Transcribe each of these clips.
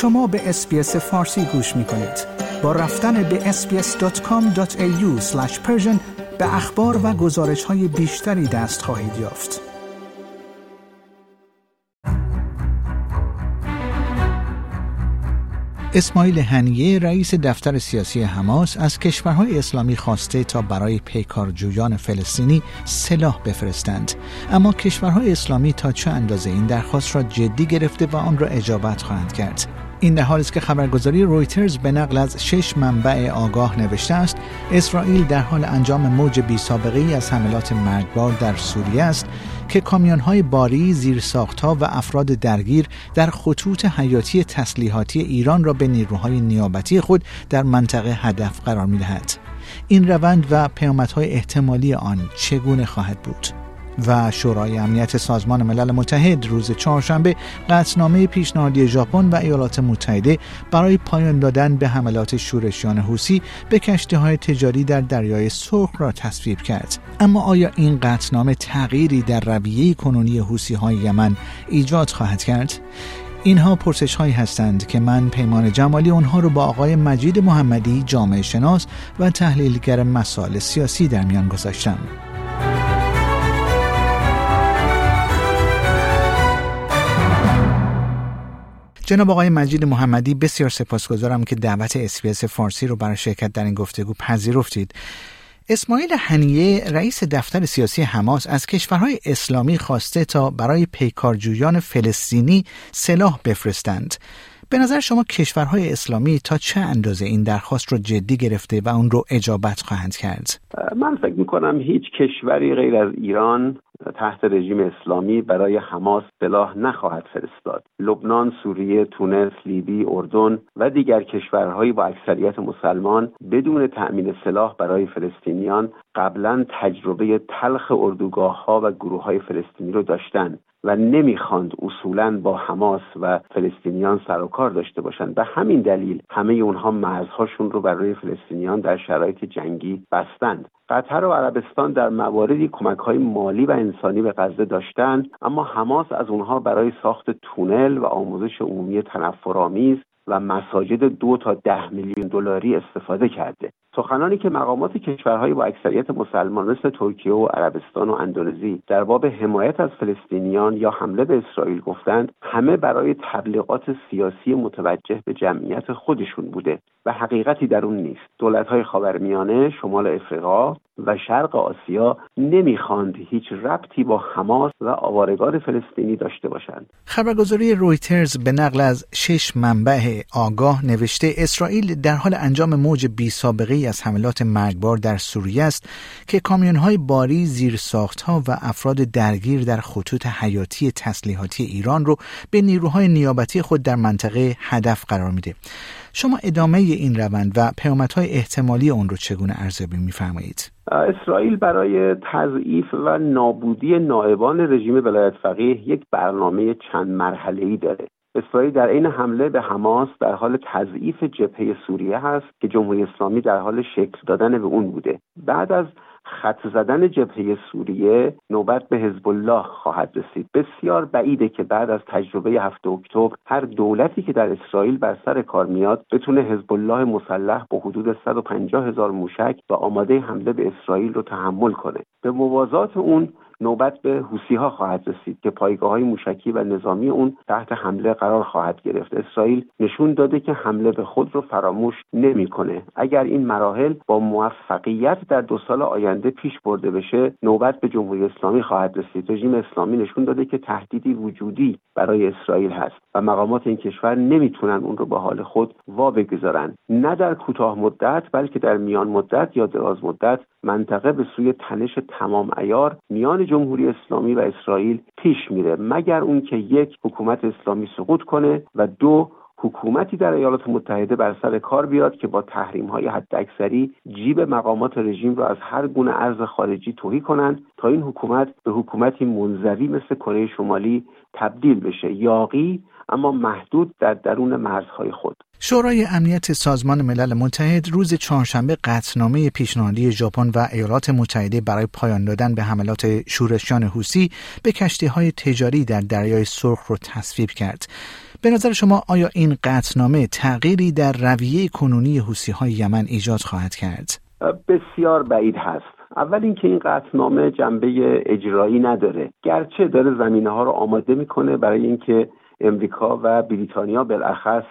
شما به اسپیس فارسی گوش می کنید. با رفتن به sbs.com.au به اخبار و گزارش های بیشتری دست خواهید یافت. اسماعیل هنیه رئیس دفتر سیاسی حماس از کشورهای اسلامی خواسته تا برای پیکارجویان فلسطینی سلاح بفرستند اما کشورهای اسلامی تا چه اندازه این درخواست را جدی گرفته و آن را اجابت خواهند کرد این در حالی است که خبرگزاری رویترز به نقل از شش منبع آگاه نوشته است اسرائیل در حال انجام موج بی سابقه ای از حملات مرگبار در سوریه است که کامیون های باری، زیرساختها و افراد درگیر در خطوط حیاتی تسلیحاتی ایران را به نیروهای نیابتی خود در منطقه هدف قرار می دهد. این روند و پیامدهای احتمالی آن چگونه خواهد بود؟ و شورای امنیت سازمان ملل متحد روز چهارشنبه قطعنامه پیشنهادی ژاپن و ایالات متحده برای پایان دادن به حملات شورشیان حوسی به کشتی های تجاری در دریای سرخ را تصویب کرد اما آیا این قطعنامه تغییری در رویه کنونی حوسی های یمن ایجاد خواهد کرد اینها پرسش هایی هستند که من پیمان جمالی اونها رو با آقای مجید محمدی جامعه شناس و تحلیلگر مسائل سیاسی در میان گذاشتم. جناب آقای مجید محمدی بسیار سپاسگزارم که دعوت اسپیس فارسی رو برای شرکت در این گفتگو پذیرفتید اسماعیل هنیه رئیس دفتر سیاسی حماس از کشورهای اسلامی خواسته تا برای پیکارجویان فلسطینی سلاح بفرستند به نظر شما کشورهای اسلامی تا چه اندازه این درخواست رو جدی گرفته و اون رو اجابت خواهند کرد؟ من فکر می‌کنم هیچ کشوری غیر از ایران تحت رژیم اسلامی برای حماس سلاح نخواهد فرستاد. لبنان سوریه تونس لیبی اردن و دیگر کشورهایی با اکثریت مسلمان بدون تأمین سلاح برای فلسطینیان قبلا تجربه تلخ اردوگاه ها و گروه های فلسطینی رو داشتند و نمی‌خواند اصولا با حماس و فلسطینیان سر و کار داشته باشند. به همین دلیل همه اونها مرزهاشون رو برای فلسطینیان در شرایط جنگی بستند. قطر و عربستان در مواردی کمک های مالی و انسانی به غزه داشتند اما حماس از اونها برای ساخت تونل و آموزش عمومی تنفرآمیز و مساجد دو تا ده میلیون دلاری استفاده کرده. سخنانی که مقامات کشورهای با اکثریت مسلمان مثل ترکیه و عربستان و اندونزی در باب حمایت از فلسطینیان یا حمله به اسرائیل گفتند همه برای تبلیغات سیاسی متوجه به جمعیت خودشون بوده و حقیقتی در اون نیست. دولتهای خاورمیانه شمال افریقا و شرق آسیا نمی‌خواند هیچ ربطی با حماس و آوارگار فلسطینی داشته باشند. خبرگزاری رویترز به نقل از شش منبع آگاه نوشته اسرائیل در حال انجام موج بی سابقه از حملات مرگبار در سوریه است که های باری ها و افراد درگیر در خطوط حیاتی تسلیحاتی ایران رو به نیروهای نیابتی خود در منطقه هدف قرار میده. شما ادامه این روند و پیامدهای احتمالی اون رو چگونه ارزیابی میفرمایید؟ اسرائیل برای تضعیف و نابودی نائبان رژیم ولایت فقیه یک برنامه چند مرحله ای داره. اسرائیل در این حمله به حماس در حال تضعیف جبهه سوریه هست که جمهوری اسلامی در حال شکل دادن به اون بوده. بعد از خط زدن جبهه سوریه نوبت به حزب الله خواهد رسید. بسیار بعیده که بعد از تجربه هفته اکتبر هر دولتی که در اسرائیل بر سر کار میاد بتونه حزب الله مسلح با حدود 150 هزار موشک و آماده حمله به اسرائیل رو تحمل کنه. به موازات اون نوبت به حوسی ها خواهد رسید که پایگاه های موشکی و نظامی اون تحت حمله قرار خواهد گرفت. اسرائیل نشون داده که حمله به خود رو فراموش نمی‌کنه. اگر این مراحل با موفقیت در دو سال آینده پیش برده بشه نوبت به جمهوری اسلامی خواهد رسید. رژیم اسلامی نشون داده که تهدیدی وجودی برای اسرائیل هست و مقامات این کشور نمی‌تونن اون رو به حال خود وا بگذارن. نه در کوتاه مدت بلکه در میان مدت یا دراز مدت منطقه به سوی تنش تمام ایار میان جمهوری اسلامی و اسرائیل پیش میره مگر اون که یک حکومت اسلامی سقوط کنه و دو حکومتی در ایالات متحده بر سر کار بیاد که با تحریم های حداکثری جیب مقامات رژیم را از هر گونه ارز خارجی توهی کنند تا این حکومت به حکومتی منزوی مثل کره شمالی تبدیل بشه یاقی اما محدود در درون مرزهای خود شورای امنیت سازمان ملل متحد روز چهارشنبه قطعنامه پیشنهادی ژاپن و ایالات متحده برای پایان دادن به حملات شورشیان حوسی به کشتی های تجاری در دریای سرخ را تصویب کرد. به نظر شما آیا این قطنامه تغییری در رویه کنونی حوسی های یمن ایجاد خواهد کرد؟ بسیار بعید هست. اول اینکه این قطعنامه جنبه اجرایی نداره. گرچه داره زمینه ها رو آماده می‌کنه برای اینکه امریکا و بریتانیا بالاخص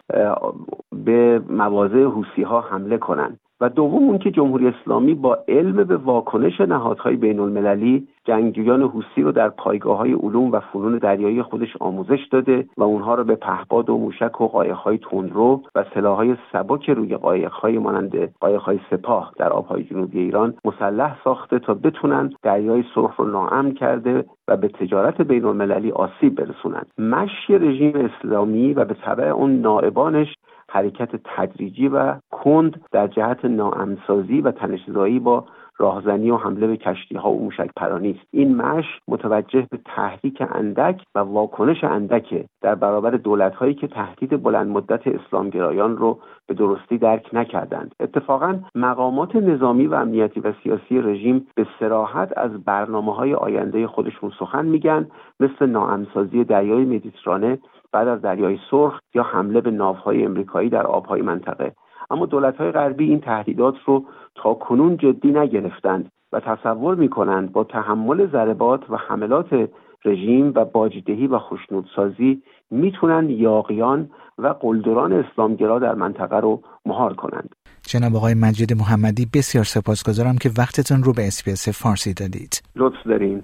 به مواضع حوسی ها حمله کنند و دوم اون که جمهوری اسلامی با علم به واکنش نهادهای بین المللی جنگجویان حوسی رو در پایگاه های علوم و فنون دریایی خودش آموزش داده و اونها رو به پهپاد و موشک و قایقهای تندرو و سلاحهای سبک روی قایقهای مانند قایقهای سپاه در آبهای جنوبی ایران مسلح ساخته تا بتونن دریای سرخ رو ناامن کرده و به تجارت بین المللی آسیب برسونند مشی رژیم اسلامی و به طبع اون نائبانش حرکت تدریجی و کند در جهت ناامسازی و تنشزایی با راهزنی و حمله به کشتی ها و موشک پرانی است. این مش متوجه به تحریک اندک و واکنش اندکه در برابر دولت هایی که تهدید بلند مدت اسلامگرایان رو به درستی درک نکردند. اتفاقا مقامات نظامی و امنیتی و سیاسی رژیم به سراحت از برنامه های آینده خودشون سخن میگن مثل ناامسازی دریای مدیترانه بعد از دریای سرخ یا حمله به ناوهای امریکایی در آبهای منطقه. اما های غربی این تهدیدات رو تا کنون جدی نگرفتند و تصور می کنند با تحمل ضربات و حملات رژیم و باجدهی و خشنودسازی می‌تونن یاقیان و قلدران اسلامگرا در منطقه رو مهار کنند. جناب آقای مجید محمدی بسیار سپاسگزارم که وقتتون رو به اسپیس فارسی دادید. لطف دارین.